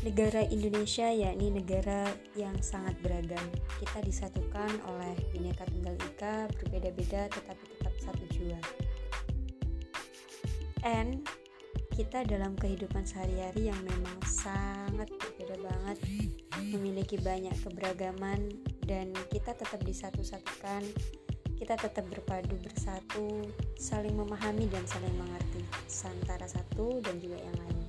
Negara Indonesia yakni negara yang sangat beragam. Kita disatukan oleh Bhinneka Tunggal Ika, berbeda-beda tetapi tetap satu jua. And kita dalam kehidupan sehari-hari yang memang sangat berbeda banget, memiliki banyak keberagaman dan kita tetap disatu-satukan, kita tetap berpadu bersatu, saling memahami dan saling mengerti antara satu dan juga yang lain.